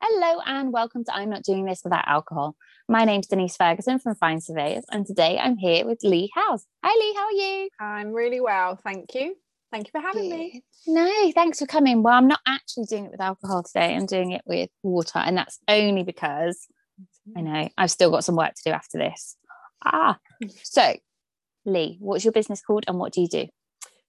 Hello and welcome to I'm Not Doing This Without Alcohol. My name's Denise Ferguson from Find Surveyors, and today I'm here with Leigh Howes. Hi, Leigh, how are you? I'm really well, thank you. Thank you for having me. No, thanks for coming. Well, I'm not actually doing it with alcohol today, I'm doing it with water, and that's only because I know I've still got some work to do after this. Ah, so Leigh, what's your business called and what do you do?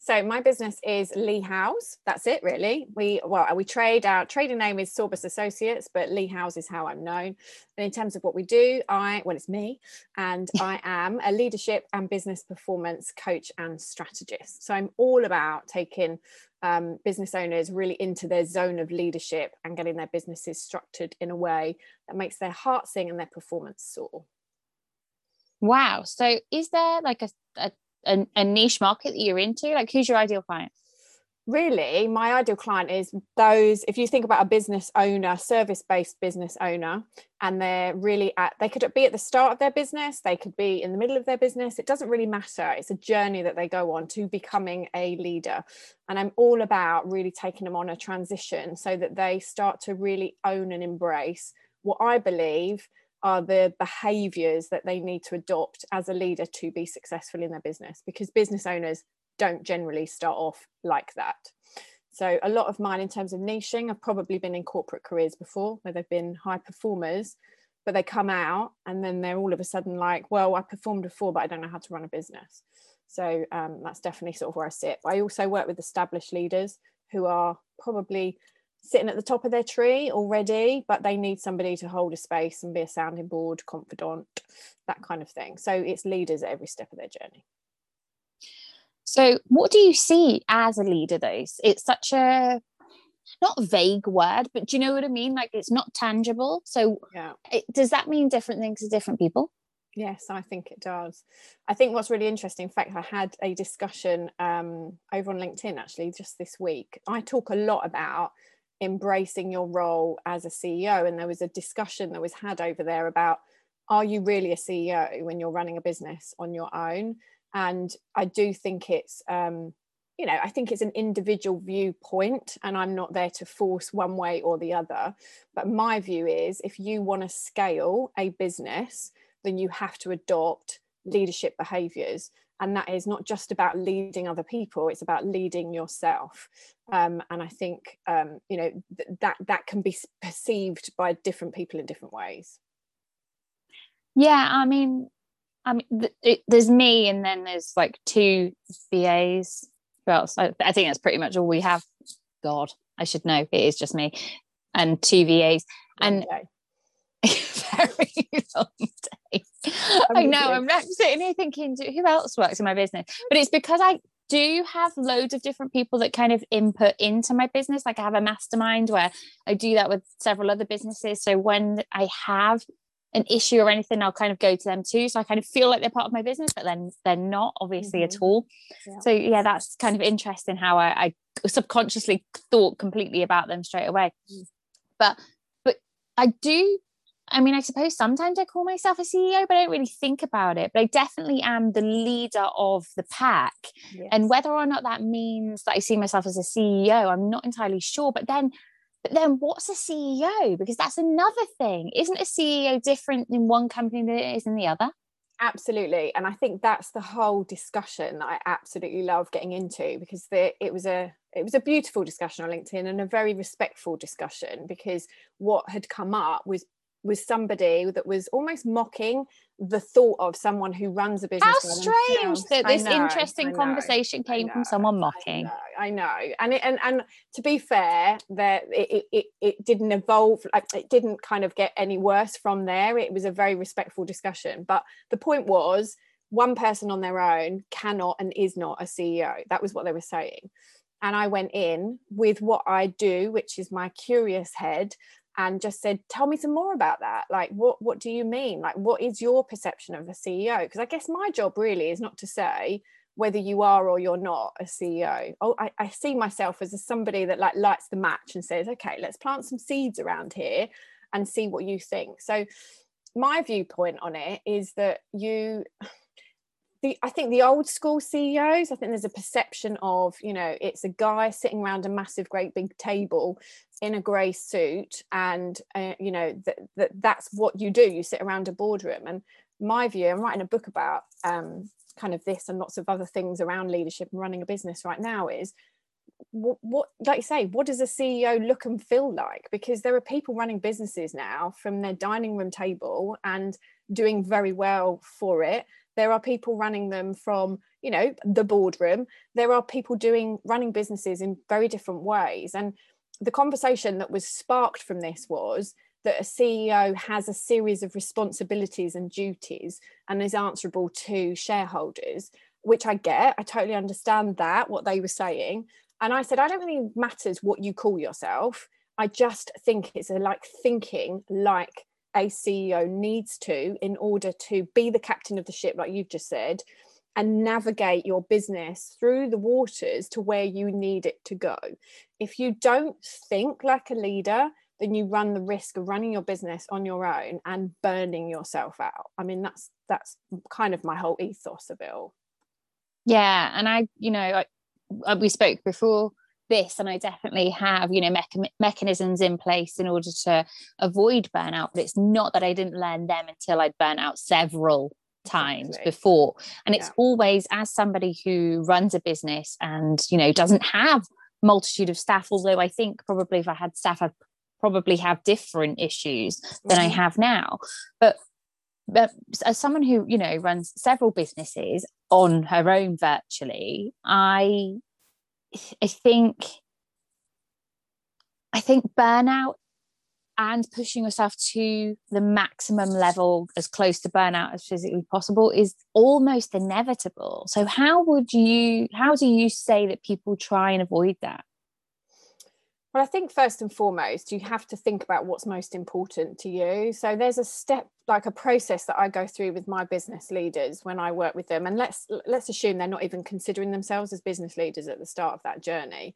So my business is Leigh Howes. That's it, really. We well, we trade. Our trading name is Sorbus Associates, but Leigh Howes is how I'm known. And in terms of what we do, I well, it's me, and I am a leadership and business performance coach and strategist. So I'm all about taking um, business owners really into their zone of leadership and getting their businesses structured in a way that makes their heart sing and their performance soar. Wow. So is there like a, a a, a niche market that you're into? Like, who's your ideal client? really my ideal client is those if you think about a business owner service based business owner and they're really at they could be at the start of their business they could be in the middle of their business it doesn't really matter it's a journey that they go on to becoming a leader and i'm all about really taking them on a transition so that they start to really own and embrace what i believe are the behaviors that they need to adopt as a leader to be successful in their business because business owners don't generally start off like that. So, a lot of mine in terms of niching have probably been in corporate careers before where they've been high performers, but they come out and then they're all of a sudden like, well, I performed before, but I don't know how to run a business. So, um, that's definitely sort of where I sit. I also work with established leaders who are probably sitting at the top of their tree already, but they need somebody to hold a space and be a sounding board, confidant, that kind of thing. So it's leaders at every step of their journey. So, what do you see as a leader, though? It's such a not vague word, but do you know what I mean? Like it's not tangible. So, yeah. It, does that mean different things to different people? Yes, I think it does. I think what's really interesting, in fact, I had a discussion um, over on LinkedIn actually just this week. I talk a lot about embracing your role as a CEO. And there was a discussion that was had over there about are you really a CEO when you're running a business on your own? And I do think it's, um, you know, I think it's an individual viewpoint, and I'm not there to force one way or the other. But my view is if you want to scale a business, then you have to adopt leadership behaviors and that is not just about leading other people it's about leading yourself. Um, and i think um, you know th- that that can be perceived by different people in different ways. Yeah i mean i mean th- it, there's me and then there's like two vas who else I, I think that's pretty much all we have. God i should know. It is just me and two vas and very long. I know. I'm sitting here thinking, who else works in my business? But it's because I do have loads of different people that kind of input into my business. Like I have a mastermind where I do that with several other businesses. So when I have an issue or anything, I'll kind of go to them too. So I kind of feel like they're part of my business, but then they're not obviously mm-hmm. at all. Yeah. So yeah, that's kind of interesting how I, I subconsciously thought completely about them straight away. Mm. But but I do I mean, I suppose sometimes I call myself a CEO, but I don't really think about it. But I definitely am the leader of the pack. Yes. And whether or not that means that I see myself as a CEO, I'm not entirely sure. But then, but then what's a CEO? Because that's another thing. Isn't a CEO different in one company than it is in the other? Absolutely. And I think that's the whole discussion that I absolutely love getting into because the, it was a it was a beautiful discussion on LinkedIn and a very respectful discussion because what had come up was was somebody that was almost mocking the thought of someone who runs a business. How strange that this know, interesting conversation came know, from someone mocking. I know, I know. and it, and and to be fair, that it, it it didn't evolve. Like it didn't kind of get any worse from there. It was a very respectful discussion. But the point was, one person on their own cannot and is not a CEO. That was what they were saying. And I went in with what I do, which is my curious head, and just said tell me some more about that. Like what what do you mean? Like what is your perception of a ceo because i guess my job really is not to say whether you are or you're not a ceo oh I, I see myself as a, somebody that like lights the match and says okay let's plant some seeds around here and see what you think. So my viewpoint on it is that you the I think the old school CEOs, I think there's a perception of, you know, it's a guy sitting around a massive, great big table in a grey suit and uh, you know that th- that's what you do. You sit around a boardroom. And my view i'm writing a book about um, kind of this and lots of other things around leadership and running a business right now is what, what like you say what does a ceo look and feel like? Because there are people running businesses now from their dining room table and doing very well for it. There are people running them from you know the boardroom. There are people doing running businesses in very different ways. And the conversation that was sparked from this was that a CEO has a series of responsibilities and duties and is answerable to shareholders, which I get. I totally understand that, what they were saying. And I said, I don't really matters what you call yourself. I just think it's a, like thinking like a CEO needs to in order to be the captain of the ship, like you've just said, and navigate your business through the waters to where you need it to go. If you don't think like a leader, then you run the risk of running your business on your own and burning yourself out. I mean, that's that's kind of my whole ethos of it all. Yeah, and I, you know, I, uh, we spoke before this, and I definitely have, you know, mecha- mechanisms in place in order to avoid burnout. But it's not that I didn't learn them until I'd burnt out several times exactly. before and it's yeah. always as somebody who runs a business and you know doesn't have multitude of staff although i think probably if i had staff i'd probably have different issues than mm-hmm. i have now but but as someone who you know runs several businesses on her own virtually i i think i think burnout and pushing yourself to the maximum level as close to burnout as physically possible is almost inevitable so how would you how do you say that people try and avoid that well, I think first and foremost, you have to think about what's most important to you. So there's a step, like a process that I go through with my business leaders when I work with them. And let's let's assume they're not even considering themselves as business leaders at the start of that journey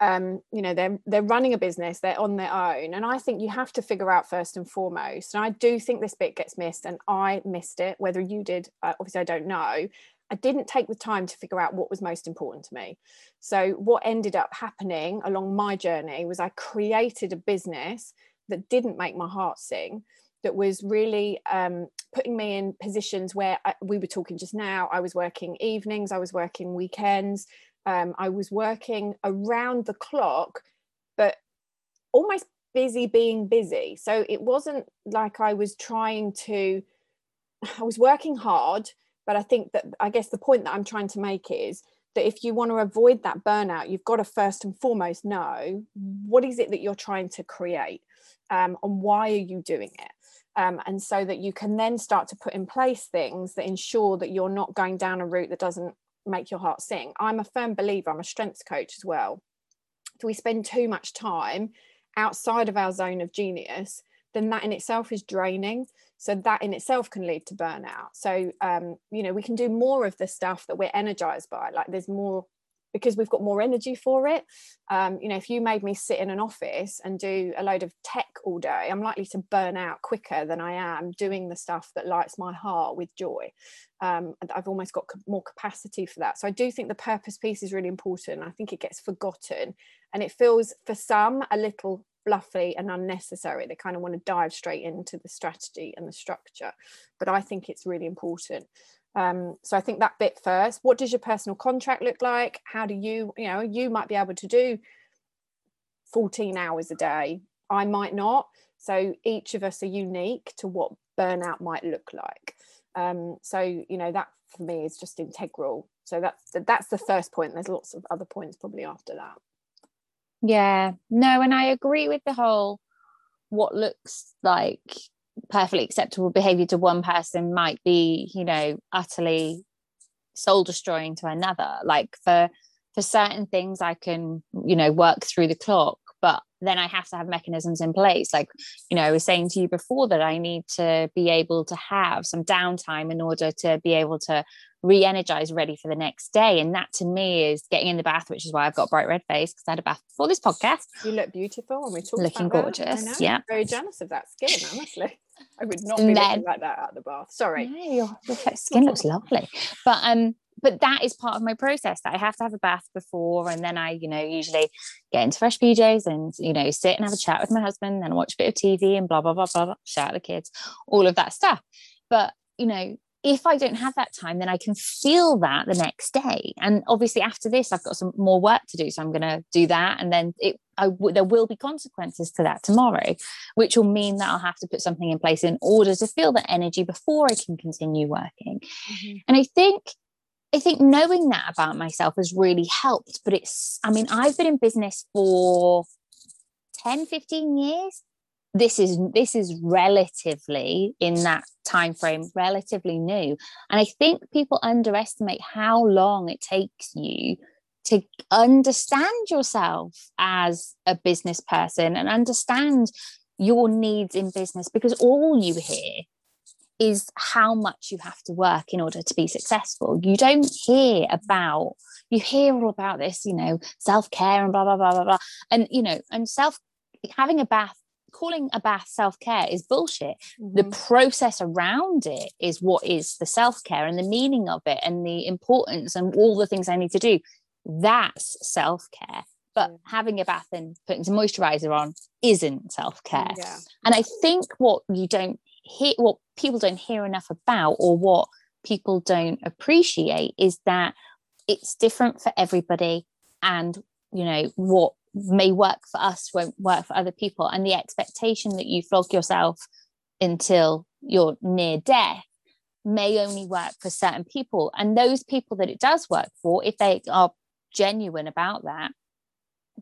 um, you know they're they're running a business they're on their own and i think you have to figure out first and foremost and i do think this bit gets missed and i missed it whether you did uh, obviously i don't know i didn't take the time to figure out what was most important to me. So what ended up happening along my journey was i created a business that didn't make my heart sing that was really um, putting me in positions where I, uh, we were talking just now i was working evenings i was working weekends um, I was working around the clock, but almost busy being busy. So it wasn't like I was trying to, I was working hard, but I think that I guess the point that I'm trying to make is that if you want to avoid that burnout, you've got to first and foremost know what is it that you're trying to create um, and why are you doing it. Um, and so that you can then start to put in place things that ensure that you're not going down a route that doesn't make your heart sing. I'm a firm believer, I'm a strengths coach as well. If we spend too much time outside of our zone of genius, then that in itself is draining. So that in itself can lead to burnout. So um, you know, we can do more of the stuff that we're energized by. Like there's more because we've got more energy for it. Um, you know, if you made me sit in an office and do a load of tech all day, I'm likely to burn out quicker than I am doing the stuff that lights my heart with joy. Um, I've almost got more capacity for that. So I do think the purpose piece is really important. I think it gets forgotten and it feels for some a little fluffy and unnecessary. They kind of want to dive straight into the strategy and the structure. But I think it's really important. Um, so I think that bit first. What does your personal contract look like? How do you, you know, you might be able to do 14 hours a day. I might not. So each of us are unique to what burnout might look like. Um, so you know that for me is just integral. So that's that's the first point. There's lots of other points probably after that. Yeah, no, and I agree with the whole what looks like perfectly acceptable behavior to one person might be you know utterly soul destroying to another. Like for for certain things i can you know work through the clock but then i have to have mechanisms in place. Like you know i was saying to you before that i need to be able to have some downtime in order to be able to re-energize ready for the next day. And that to me is getting in the bath which is why i've got bright red face because i had a bath before this podcast. You look beautiful and we talk looking gorgeous. yeah. Very jealous of that skin honestly. I would not be then, looking like that at the bath. Sorry. No, your, your skin looks lovely. But um, but that is part of my process that I have to have a bath before and then I you know usually get into fresh PJs and you know sit and have a chat with my husband and watch a bit of TV and blah blah blah blah, blah shout at the kids all of that stuff. But you know if I don't have that time, then I can feel that the next day. And obviously, after this, I've got some more work to do, so I'm going to do that, and then it, I w- there will be consequences to that tomorrow, which will mean that I'll have to put something in place in order to feel that energy before I can continue working. Mm-hmm. And I think I think knowing that about myself has really helped. But it's, I mean, I've been in business for 10, 15 years. This is this is relatively in that time frame, relatively new. And I think people underestimate how long it takes you to understand yourself as a business person and understand your needs in business because all you hear is how much you have to work in order to be successful. You don't hear about, you hear all about this, you know, self care and blah, blah, blah, blah, blah. And, you know, and self, having a bath, calling a bath self care is bullshit. Mm-hmm. The process around it is what is the self care and the meaning of it and the importance and all the things I need to do. That's self care. But mm. having a bath and putting some moisturizer on isn't self care. Yeah. And I think what you don't hear, what people don't hear enough about, or what people don't appreciate, is that it's different for everybody. And, you know, what may work for us won't work for other people. And the expectation that you flog yourself until you're near death may only work for certain people. And those people that it does work for, if they are genuine about that,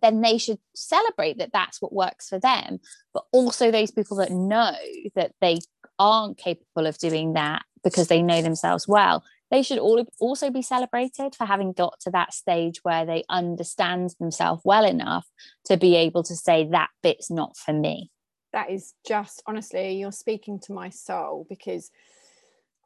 then they should celebrate that that's what works for them. But also, those people that know that they aren't capable of doing that because they know themselves well, they should all also be celebrated for having got to that stage where they understand themselves well enough to be able to say that bit's not for me. That is just honestly, you're speaking to my soul because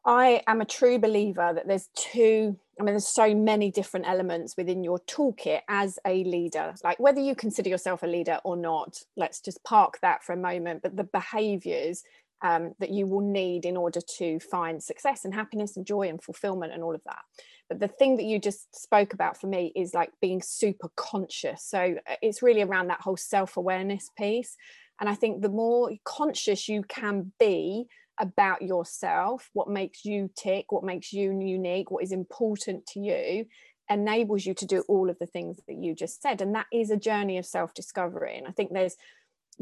I am a true believer that there's two, I mean, there's so many different elements within your toolkit as a leader. Like whether you consider yourself a leader or not, let's just park that for a moment. But the behaviors um, that you will need in order to find success and happiness and joy and fulfillment and all of that. But the thing that you just spoke about for me is like being super conscious. So uh, it's really around that whole self awareness piece. And I think the more conscious you can be about yourself, what makes you tick, what makes you unique, what is important to you, enables you to do all of the things that you just said. And that is a journey of self discovery. And I think there's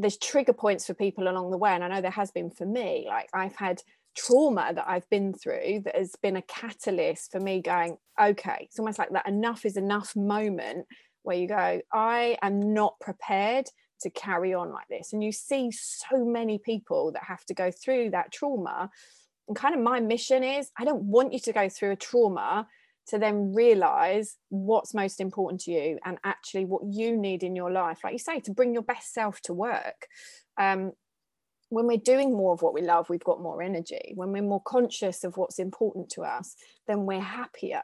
there's trigger points for people along the way. And I know there has been for me. Like I've had trauma that I've been through that has been a catalyst for me going, okay, it's almost like that enough is enough moment where you go, I am not prepared to carry on like this and you see so many people that have to go through that trauma and kind of my mission is i don't want you to go through a trauma to then realize what's most important to you and actually what you need in your life like you say to bring your best self to work um, when we're doing more of what we love, we've got more energy. When we're more conscious of what's important to us, then we're happier.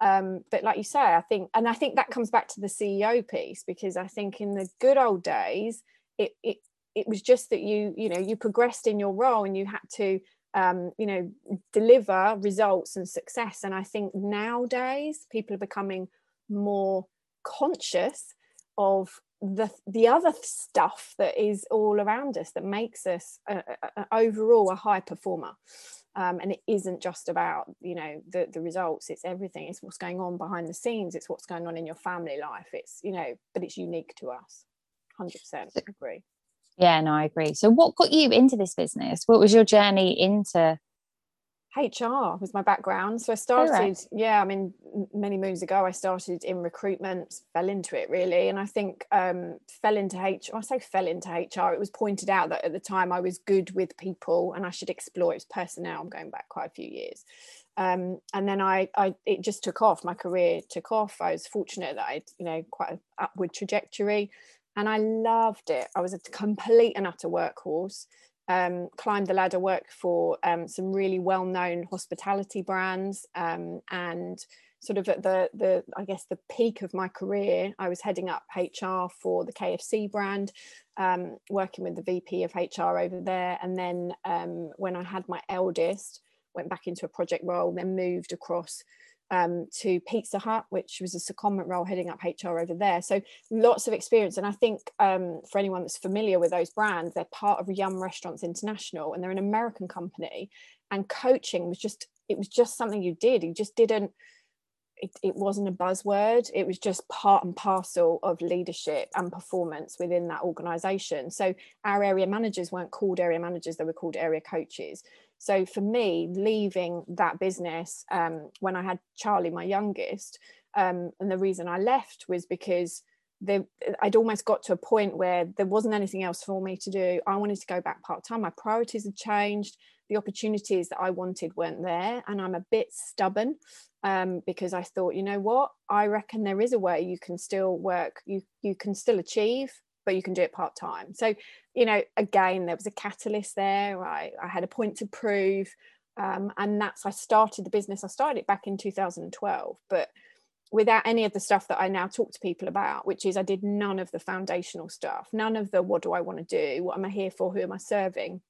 Um, but like you say, I think, and I think that comes back to the CEO piece because I think in the good old days, it it it was just that you you know you progressed in your role and you had to um, you know deliver results and success. And I think nowadays people are becoming more conscious of the the other stuff that is all around us that makes us a, a, overall a high performer. Um, and it isn't just about you know the the results. It's everything. It's what's going on behind the scenes. It's what's going on in your family life. It's you know but it's unique to us. 100% agree yeah no i agree so what got you into this business what was your journey into HR was my background. So I started, right. yeah, I mean, many moons ago, I started in recruitment, fell into it really. And I think um, fell into HR, I say fell into HR, it was pointed out that at the time I was good with people and I should explore its personnel. I'm going back quite a few years. Um, and then I, I, it just took off. My career took off. I was fortunate that I, you know, quite an upward trajectory, and I loved it. I was a complete and utter workhorse um, climbed the ladder, worked for um, some really well-known hospitality brands, um, and sort of at the the I guess the peak of my career, I was heading up HR for the KFC brand, um, working with the VP of HR over there, and then um, when I had my eldest, went back into a project role, then moved across um, to Pizza Hut, which was a secondment role heading up HR over there. So lots of experience. And I think um, for anyone that's familiar with those brands, they're part of Yum Restaurants International and they're an American company. And coaching was just, it was just something you did. You just didn't, it, it wasn't a buzzword. It was just part and parcel of leadership and performance within that organization. So our area managers weren't called area managers, they were called area coaches. So for me, leaving that business um, when I had Charlie, my youngest, um, and the reason I left was because I'd almost got to a point where there wasn't anything else for me to do. I wanted to go back part time. My priorities had changed. The opportunities that I wanted weren't there, and I'm a bit stubborn um, because I thought, you know what, I reckon there is a way you can still work. You you can still achieve, but you can do it part time. So you know, again, there was a catalyst there. I, I had a point to prove. Um, and that's, I started the business. I started it back in 2012, but without any of the stuff that I now talk to people about, which is I did none of the foundational stuff, none of the what do I want to do? What am I here for? Who am I serving?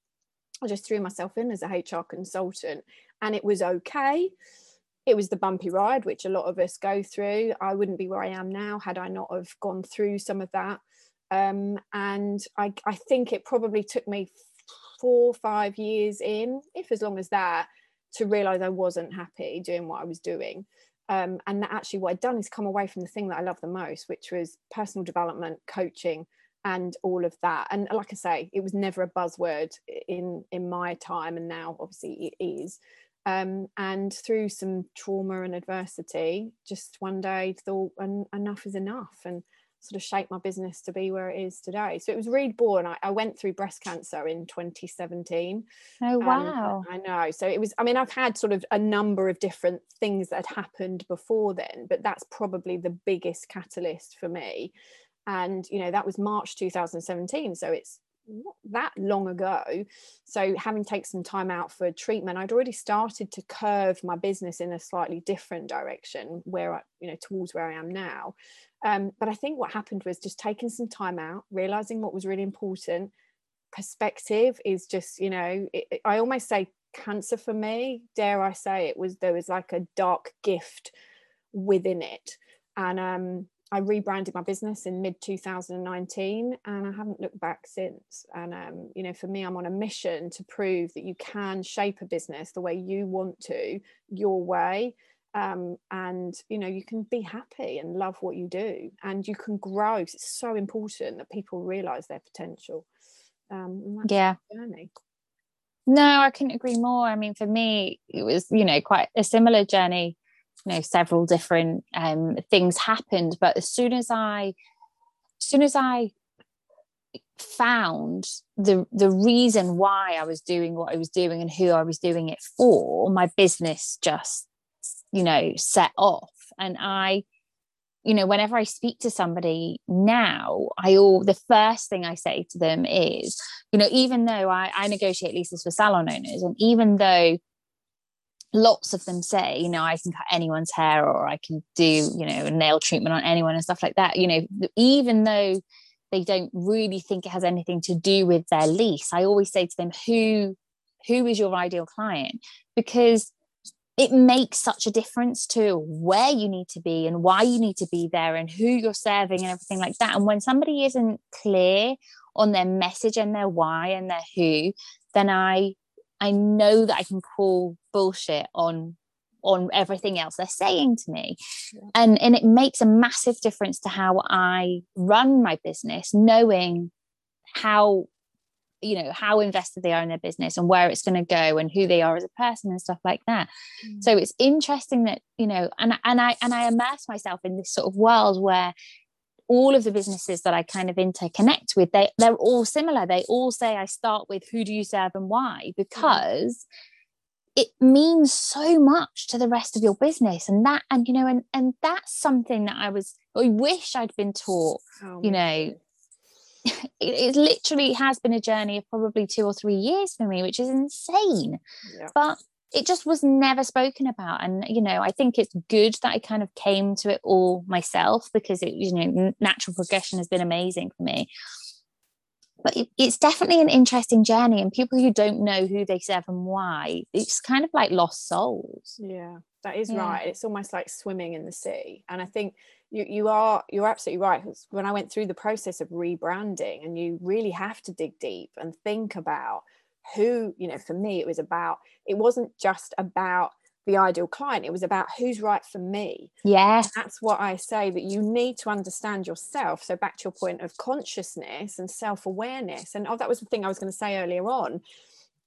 I just threw myself in as a HR consultant and it was okay. It was the bumpy ride, which a lot of us go through. I wouldn't be where I am now had I not have gone through some of that um, and I, I think it probably took me four five years in if as long as that to realize i wasn't happy doing what i was doing. Um, and that actually what i'd done is come away from the thing that i love the most which was personal development coaching and all of that. And like i say it was never a buzzword in in my time and now obviously it is. Um, and through some trauma and adversity just one day thought enough is enough. And sort of shaped my business to be where it is today. So it was reborn. I, I went through breast cancer in 2017. Oh um, wow! I know. So it was. I mean, I've had sort of a number of different things that had happened before then, but that's probably the biggest catalyst for me. And you know, that was March 2017. So it's not that long ago. So having taken some time out for treatment, I'd already started to curve my business in a slightly different direction, where I, you know, towards where I am now. Um, but I think what happened was just taking some time out, realizing what was really important. Perspective is just, you know, it, I almost say cancer for me, dare I say it was there was like a dark gift within it. And um, I rebranded my business in mid 2019 and I haven't looked back since. And, um, you know, for me, I'm on a mission to prove that you can shape a business the way you want to, your way um, and you know you can be happy and love what you do and you can grow. It's so important that people realize their potential um, yeah. journey. No i couldn't agree more. I mean for me it was you know quite a similar journey. You know several different um, things happened but as soon as i as soon as i found the the reason why I was doing what I was doing and who I was doing it for, my business just you know set off. And i you know whenever i speak to somebody now i all the first thing i say to them is you know even though i, I negotiate leases for salon owners and even though lots of them say you know i can cut anyone's hair or i can do you know a nail treatment on anyone and stuff like that you know even though they don't really think it has anything to do with their lease i always say to them who who is your ideal client? Because it makes such a difference to where you need to be and why you need to be there and who you're serving and everything like that. And when somebody isn't clear on their message and their why and their who, then I I know that I can call bullshit on on everything else they're saying to me. Yeah. And and it makes a massive difference to how I run my business, knowing how you know how invested they are in their business and where it's going to go and who they are as a person and stuff like that. Mm. so it's interesting that you know and and i and i immerse myself in this sort of world where all of the businesses that i kind of interconnect with they they're all similar. They all say i start with who do you serve and why? Because it means so much to the rest of your business and that and you know and and that's something that i was i wish i'd been taught oh, you know it, it, literally has been a journey of probably two or three years for me, which is insane. Yeah. But it just was never spoken about. And, you know, I think it's good that I kind of came to it all myself because it, you know, natural progression has been amazing for me. But it, it's definitely an interesting journey and people who don't know who they serve and why it's kind of like lost souls yeah that is yeah. right it's almost like swimming in the sea and i think you you are you're absolutely right when i went through the process of rebranding and you really have to dig deep and think about who you know for me it was about it wasn't just about the ideal client it was about who's right for me. Yes. That's what i say that you need to understand yourself. So back to your point of consciousness and self-awareness and oh that was the thing i was going to say earlier on.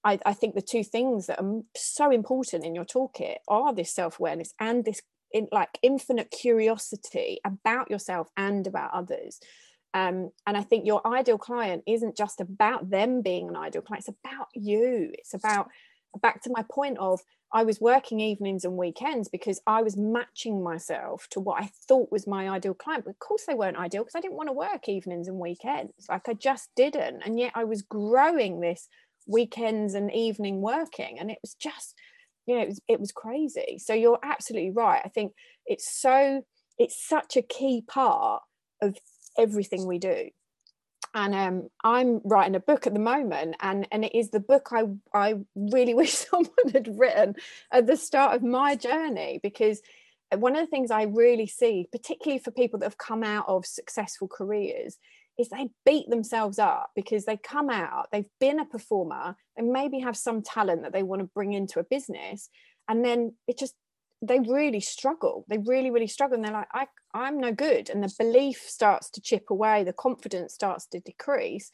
I, I think the two things that are so important in your toolkit are this self-awareness and this in like infinite curiosity about yourself and about others. Um, and i think your ideal client isn't just about them being an ideal client it's about you. It's about back to my point of I was working evenings and weekends because I was matching myself to what I thought was my ideal client. But of course, they weren't ideal because I didn't want to work evenings and weekends. Like I just didn't. And yet I was growing this weekends and evening working. And it was just, you know, it was, it was crazy. So you're absolutely right. I think it's so, it's such a key part of everything we do and um, I'm writing a book at the moment, and and it is the book I I really wish someone had written at the start of my journey because one of the things I really see, particularly for people that have come out of successful careers, is they beat themselves up because they come out, they've been a performer, and maybe have some talent that they want to bring into a business, and then it just they really struggle. They really really struggle and they're like I, i'm no good and the belief starts to chip away the confidence starts to decrease.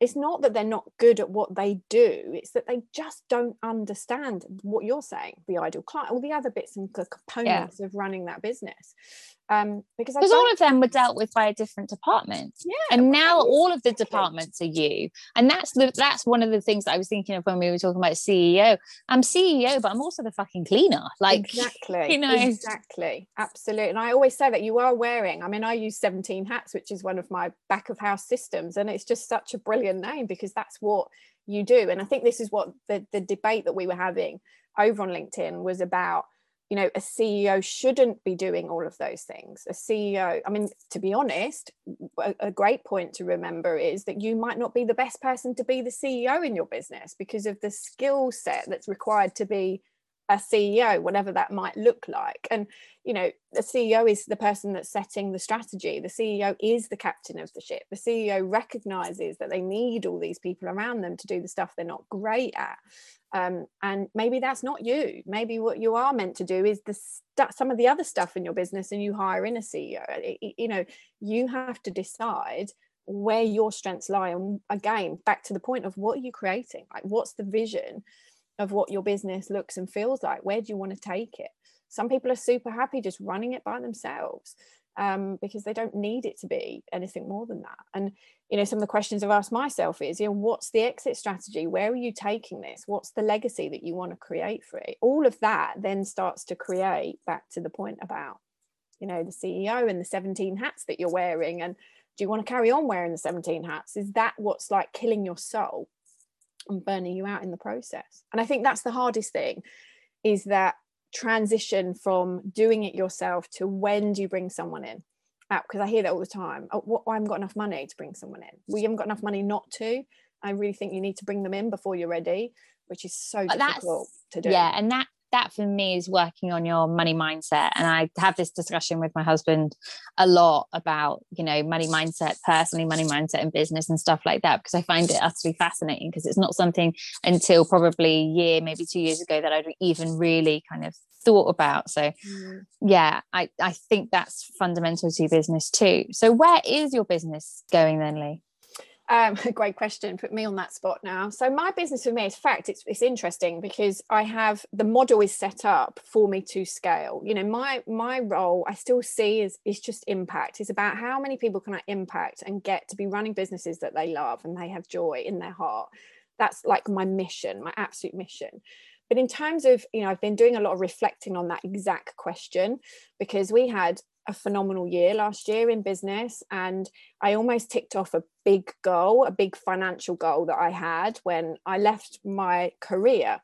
It's not that they're not good at what they do it's that they just don't understand what you're saying the ideal client all the other bits and components yeah. of running that business um, because because all of them were dealt with by a different department. Yeah and now all of the departments are you. And that's the that's one of the things that i was thinking of when we were talking about ceo i'm ceo but i'm also the fucking cleaner. Like exactly. you know. Exactly. Absolutely. And i always say that you are wearing i mean i use 17 hats which is one of my back of house systems and it's just such a brilliant name because that's what you do. And i think this is what the the debate that we were having over on linkedin was about you know a ceo shouldn't be doing all of those things. A ceo i mean to be honest a, a, great point to remember is that you might not be the best person to be the ceo in your business because of the skill set that's required to be a ceo whatever that might look like. And you know the ceo is the person that's setting the strategy. The ceo is the captain of the ship. The ceo recognizes that they need all these people around them to do the stuff they're not great at. Um, and maybe that's not you. Maybe what you are meant to do is the st- some of the other stuff in your business and you hire in a ceo it, you know you have to decide where your strengths lie. And again back to the point of what are you creating? Like what's the vision of what your business looks and feels like where do you want to take it some people are super happy just running it by themselves um, because they don't need it to be anything more than that. And you know, some of the questions I've asked myself is, you know, what's the exit strategy? Where are you taking this? What's the legacy that you want to create for it? All of that then starts to create back to the point about, you know, the CEO and the 17 hats that you're wearing. And do you want to carry on wearing the 17 hats? Is that what's like killing your soul and burning you out in the process? And I think that's the hardest thing is that transition from doing it yourself to when do you bring someone in because I hear that all the time. Oh, what, I haven't got enough money to bring someone in. We haven't got enough money not to. I really think you need to bring them in before you're ready, which is so difficult to do. Yeah, and that that for me is working on your money mindset. And I have this discussion with my husband a lot about, you know, money mindset personally, money mindset in business and stuff like that, because I find it utterly fascinating because it's not something until probably a year, maybe two years ago that I'd even really kind of thought about. So mm. yeah, I, I think that's fundamental to business too. So where is your business going then, Leigh? Um, great question. Put me on that spot now. So my business for me is fact. It's it's interesting because I have the model is set up for me to scale. You know, my my role I still see is is just impact. It's about how many people can I impact and get to be running businesses that they love and they have joy in their heart. That's like my mission, my absolute mission. But in terms of, you know, I've been doing a lot of reflecting on that exact question because we had a phenomenal year last year in business and I almost ticked off a big goal, a big financial goal that I had when I left my career.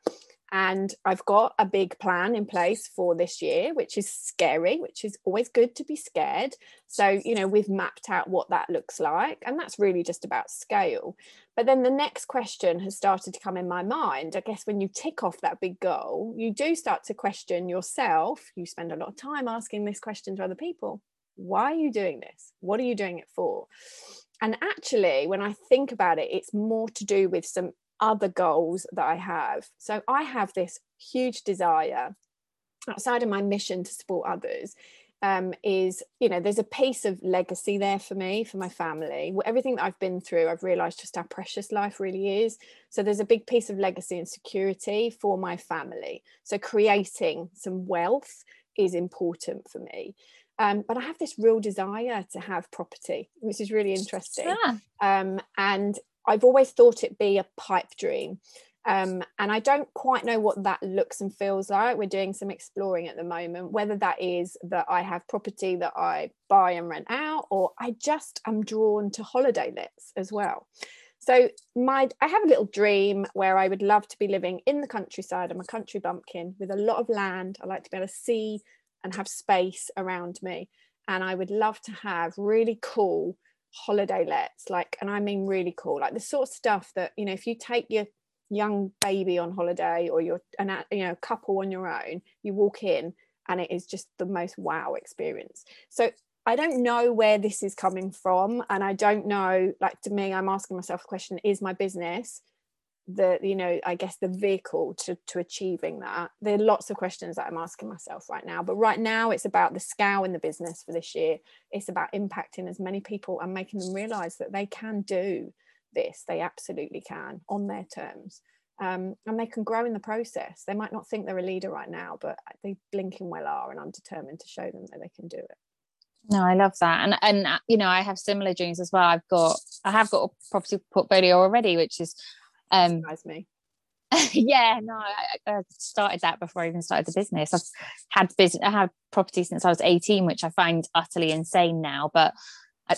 And I've got a big plan in place for this year, which is scary, which is always good to be scared. So, you know, we've mapped out what that looks like, and that's really just about scale. But then the next question has started to come in my mind. I guess when you tick off that big goal, you do start to question yourself. You spend a lot of time asking this question to other people Why are you doing this? What are you doing it for? And actually, when I think about it, it's more to do with some other goals that I have. So I have this huge desire outside of my mission to support others um, is you know there's a piece of legacy there for me for my family. Everything that i've been through i've realized just how precious life really is. So there's a big piece of legacy and security for my family. So creating some wealth is important for me. Um, but i have this real desire to have property which is really interesting. Yeah. um, and I've always thought it be a pipe dream. Um, and I don't quite know what that looks and feels like. We're doing some exploring at the moment, whether that is that I have property that I buy and rent out, or I just am drawn to holiday lets as well. So my I have a little dream where I would love to be living in the countryside. I'm a country bumpkin with a lot of land. I like to be able to see and have space around me. And I would love to have really cool holiday lets like and i mean really cool like the sort of stuff that you know if you take your young baby on holiday or you're an you know couple on your own you walk in and it is just the most wow experience. So i don't know where this is coming from and i don't know like to me i'm asking myself the question is my business the you know i guess the vehicle to to achieving that. There are lots of questions that i'm asking myself right now but right now it's about the scale in the business for this year. It's about impacting as many people and making them realize that they can do this. They absolutely can on their terms. Um, and they can grow in the process. They might not think they're a leader right now but they blinking well are and i'm determined to show them that they can do it. No i love that. And and uh, you know i have similar dreams as well. I've got i have got a property portfolio already which is um me. Yeah no I, I, started that before I even started the business. I've had business I had property since I was 18 which I find utterly insane now but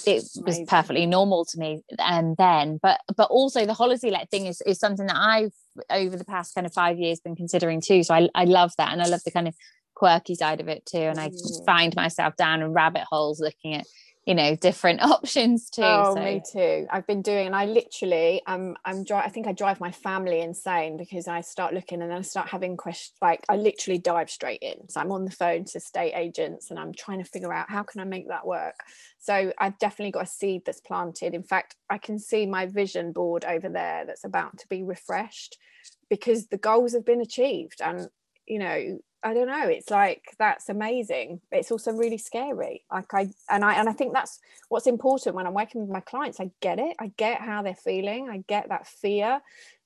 it was perfectly normal to me and then. But but also the holiday let thing is, is something that I've over the past kind of five years been considering too. So I, I love that and I love the kind of quirky side of it too. And I mm. find myself down in rabbit holes looking at you know different options too oh so. me too. I've been doing and i literally um i'm dri- i think i drive my family insane because i start looking and then i start having questions like i literally dive straight in. So i'm on the phone to state agents and i'm trying to figure out how can i make that work. So i've definitely got a seed that's planted. In fact i can see my vision board over there that's about to be refreshed because the goals have been achieved. And you know I don't know. It's like that's amazing. It's also really scary. Like I and I and I think that's what's important when I'm working with my clients. I get it. I get how they're feeling. I get that fear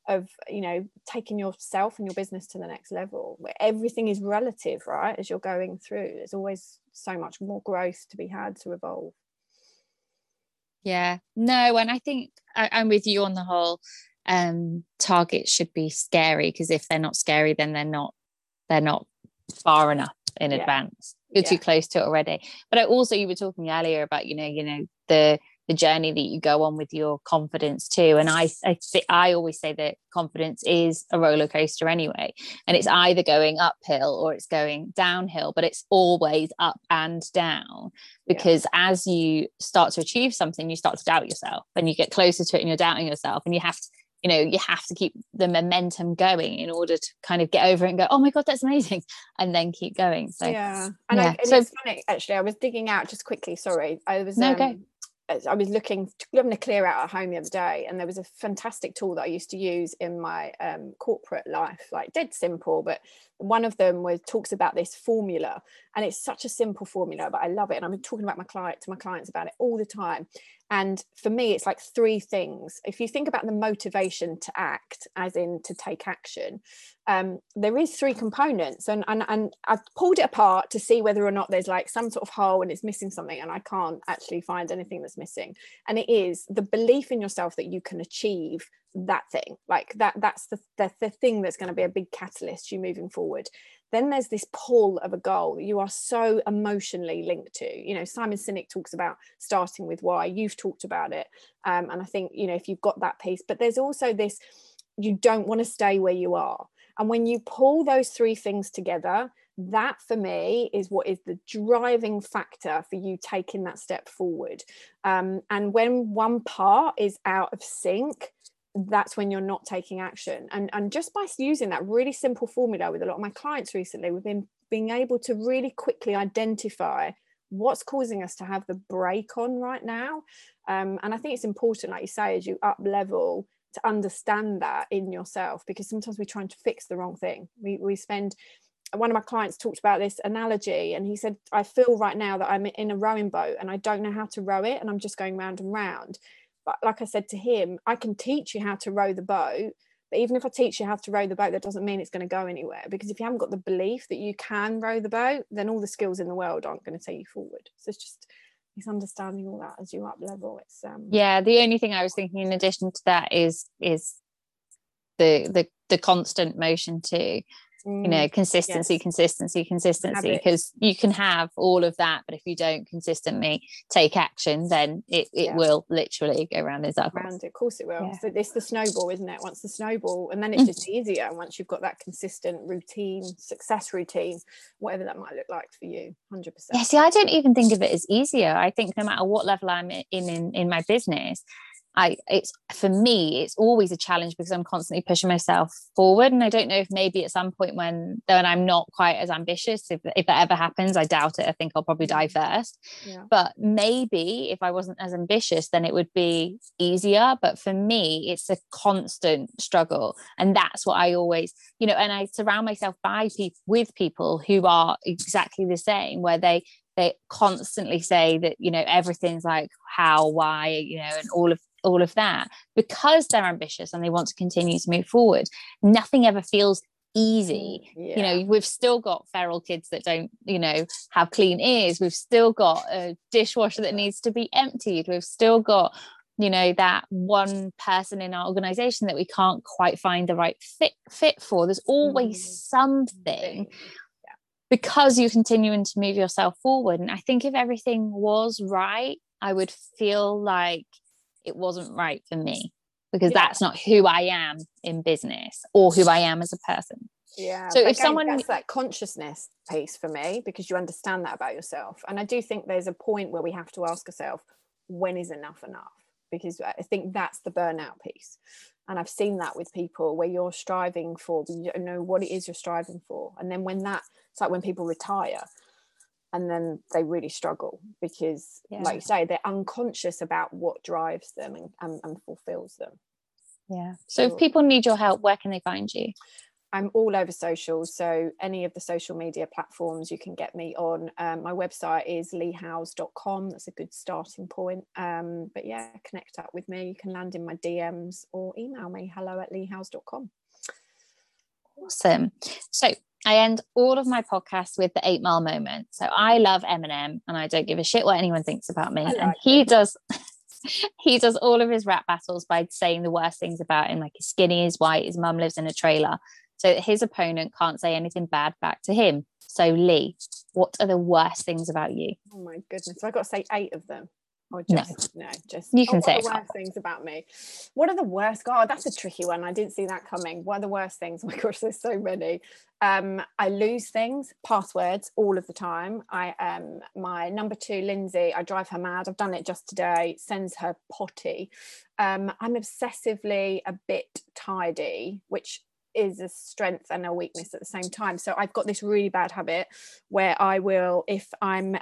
of you know taking yourself and your business to the next level where everything is relative right as you're going through there's always so much more growth to be had to evolve yeah no and i think I, i'm with you on the whole um targets should be scary because if they're not scary then they're not they're not far enough in yeah. advance you're yeah. too close to it already but I also you were talking earlier about you know you know the the journey that you go on with your confidence too and i i, I always say that confidence is a roller coaster anyway and it's either going uphill or it's going downhill but it's always up and down because yeah. as you start to achieve something you start to doubt yourself and you get closer to it and you're doubting yourself and you have to you know you have to keep the momentum going in order to kind of get over it and go oh my god that's amazing and then keep going so yeah and, yeah. I, and so, it's funny actually i was digging out just quickly sorry i was no, um, I was looking having to clear out at home the other day, and there was a fantastic tool that I used to use in my um, corporate life, like dead simple. But one of them was talks about this formula, and it's such a simple formula, but I love it. And I'm talking about my client to my clients about it all the time. And for me, it's like three things. If you think about the motivation to act, as in to take action, um, there is three components. And, and, and I've pulled it apart to see whether or not there's like some sort of hole and it's missing something. And I can't actually find anything that's missing. And it is the belief in yourself that you can achieve that thing. Like that that's the, the, the thing that's going to be a big catalyst you moving forward. Then there's this pull of a goal you are so emotionally linked to. You know simon sinek talks about starting with why. You've talked about it. Um, and i think you know if you've got that piece but there's also this you don't want to stay where you are. And when you pull those three things together, that for me is what is the driving factor for you taking that step forward. Um, and when one part is out of sync, that's when you're not taking action. And, and just by using that really simple formula with a lot of my clients recently, we've been being able to really quickly identify what's causing us to have the break on right now. Um, and I think it's important, like you say, as you up level to understand that in yourself, because sometimes we're trying to fix the wrong thing. We, we spend one of my clients talked about this analogy and he said i feel right now that i'm in a rowing boat and i don't know how to row it and i'm just going round and round but like i said to him i can teach you how to row the boat but even if i teach you how to row the boat that doesn't mean it's going to go anywhere. Because if you haven't got the belief that you can row the boat then all the skills in the world aren't going to take you forward. So it's just it's understanding all that as you up level. It's um yeah the only thing i was thinking in addition to that is is the the the constant motion too you know mm, consistency yes. consistency consistency because you can have all of that but if you don't consistently take action then it, it yeah. will literally go around in circles around of course it will yeah. so it's the snowball isn't it once the snowball and then it's mm. just easier once you've got that consistent routine success routine whatever that might look like for you 100% yeah see i don't even think of it as easier i think no matter what level i'm in in, in my business I it's for me it's always a challenge because I'm constantly pushing myself forward. And I don't know if maybe at some point when then I'm not quite as ambitious if, if that ever happens I doubt it. I think I'll probably die mm. first. Yeah. but maybe if I wasn't as ambitious then it would be easier. But for me it's a constant struggle. And that's what I always you know and I surround myself by people with people who are exactly the same where they they constantly say that you know everything's like how why you know and all of all of that because they're ambitious and they want to continue to move forward nothing ever feels easy yeah. Mm, you know we've still got feral kids that don't you know have clean ears we've still got a dishwasher that needs to be emptied we've still got you know that one person in our organization that we can't quite find the right fit fit for there's always mm. something yeah. because you're continuing to move yourself forward and i think if everything was right i would feel like it wasn't right for me because yeah. that's not who I am in business or who I am as a person. Yeah. So if someone that's that consciousness piece for me because you understand that about yourself. And I do think there's a point where we have to ask ourselves, when is enough enough? Because I think that's the burnout piece. And I've seen that with people where you're striving for, you don't know what it is you're striving for. And then when that, it's like when people retire, and then they really struggle because yeah. like you say they're unconscious about what drives them and, and, and fulfills them yeah so, so if people need your help where can they find you I'm all over social, so any of the social media platforms you can get me on. Um, my website is leighhowes.com. That's a good starting point. Um, but yeah, connect up with me. You can land in my DMs or email me hello at leighhowes.com. Awesome. So I end all of my podcasts with the eight mile moment. So I love Eminem and I don't give a shit what anyone thinks about me. Like and he it. does he does all of his rap battles by saying the worst things about him, like he's skinny, he's white, his mum lives in a trailer. So that his opponent can't say anything bad back to him. So Leigh, what are the worst things about you? Oh my goodness. So I got to say eight of them. Or just no, no just you can oh, say the worst things about me. What are the worst? God, that's a tricky one. I didn't see that coming. What are the worst things? Oh my gosh, there's so many. Um, I lose things, passwords all of the time. I um my number two, Lindsay, I drive her mad. I've done it just today, sends her potty. Um, I'm obsessively a bit tidy, which is a strength and a weakness at the same time. So I've got this really bad habit where I will, if I'm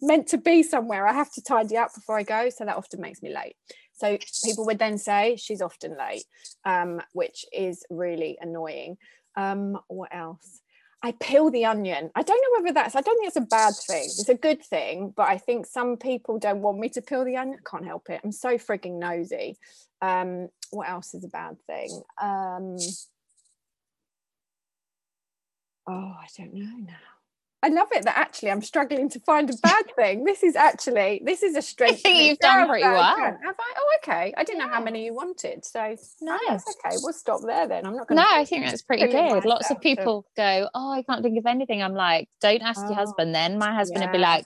meant to be somewhere, I have to tidy up before I go. So that often makes me late. So people would then say she's often late, um, which is really annoying. Um, what else? I peel the onion. I don't know whether that's, I don't think it's a bad thing. It's a good thing, but I think some people don't want me to peel the onion. Can't help it. I'm so frigging nosy. Um, what else is a bad thing? Um, oh, I don't know now. I love it that actually I'm struggling to find a bad thing. This is actually this is a strength. You've done pretty well. Have I? Oh, okay. I didn't know how many you wanted, so no, that's okay. We'll stop there then. I'm not going. No, I think that's pretty good. Lots of people go, "Oh, I can't think of anything." I'm like, "Don't ask oh, your husband." Then my husband yeah. would be like,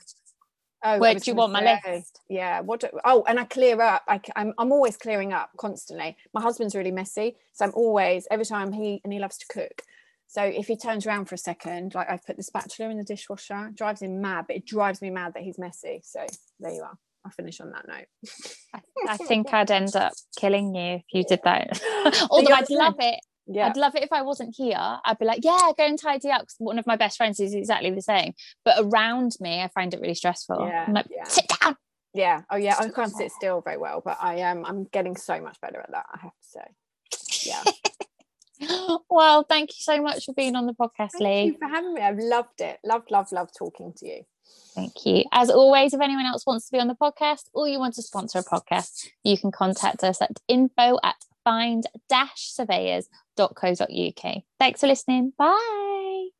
Oh, Where do you want my list? Yeah. What? Do, oh, and I clear up. I, I'm I'm always clearing up constantly. My husband's really messy, so I'm always every time he and he loves to cook. So if he turns around for a second, like I've put the spatula in the dishwasher, drives him mad, but it drives me mad that he's messy. So there you are. I'll finish on that note. I, I think I'd end up killing you if you did that. Although I'd love it. Yeah. I'd love it if I wasn't here. I'd be like, yeah, go and tidy up. 'cause one of my best friends is exactly the same. But around me, I find it really stressful. Yeah, I'm like, yeah. sit down. Yeah. Oh yeah. I can't sit still very well, but I am I'm getting so much better at that, I have to say. Yeah. well, thank you so much for being on the podcast, Thank Leigh. you for having me. I've loved it. Loved, loved, loved talking to you. Thank you. As always, if anyone else wants to be on the podcast or you want to sponsor a podcast, you can contact us at info at find-surveyors.co.uk. Thanks for listening. Bye.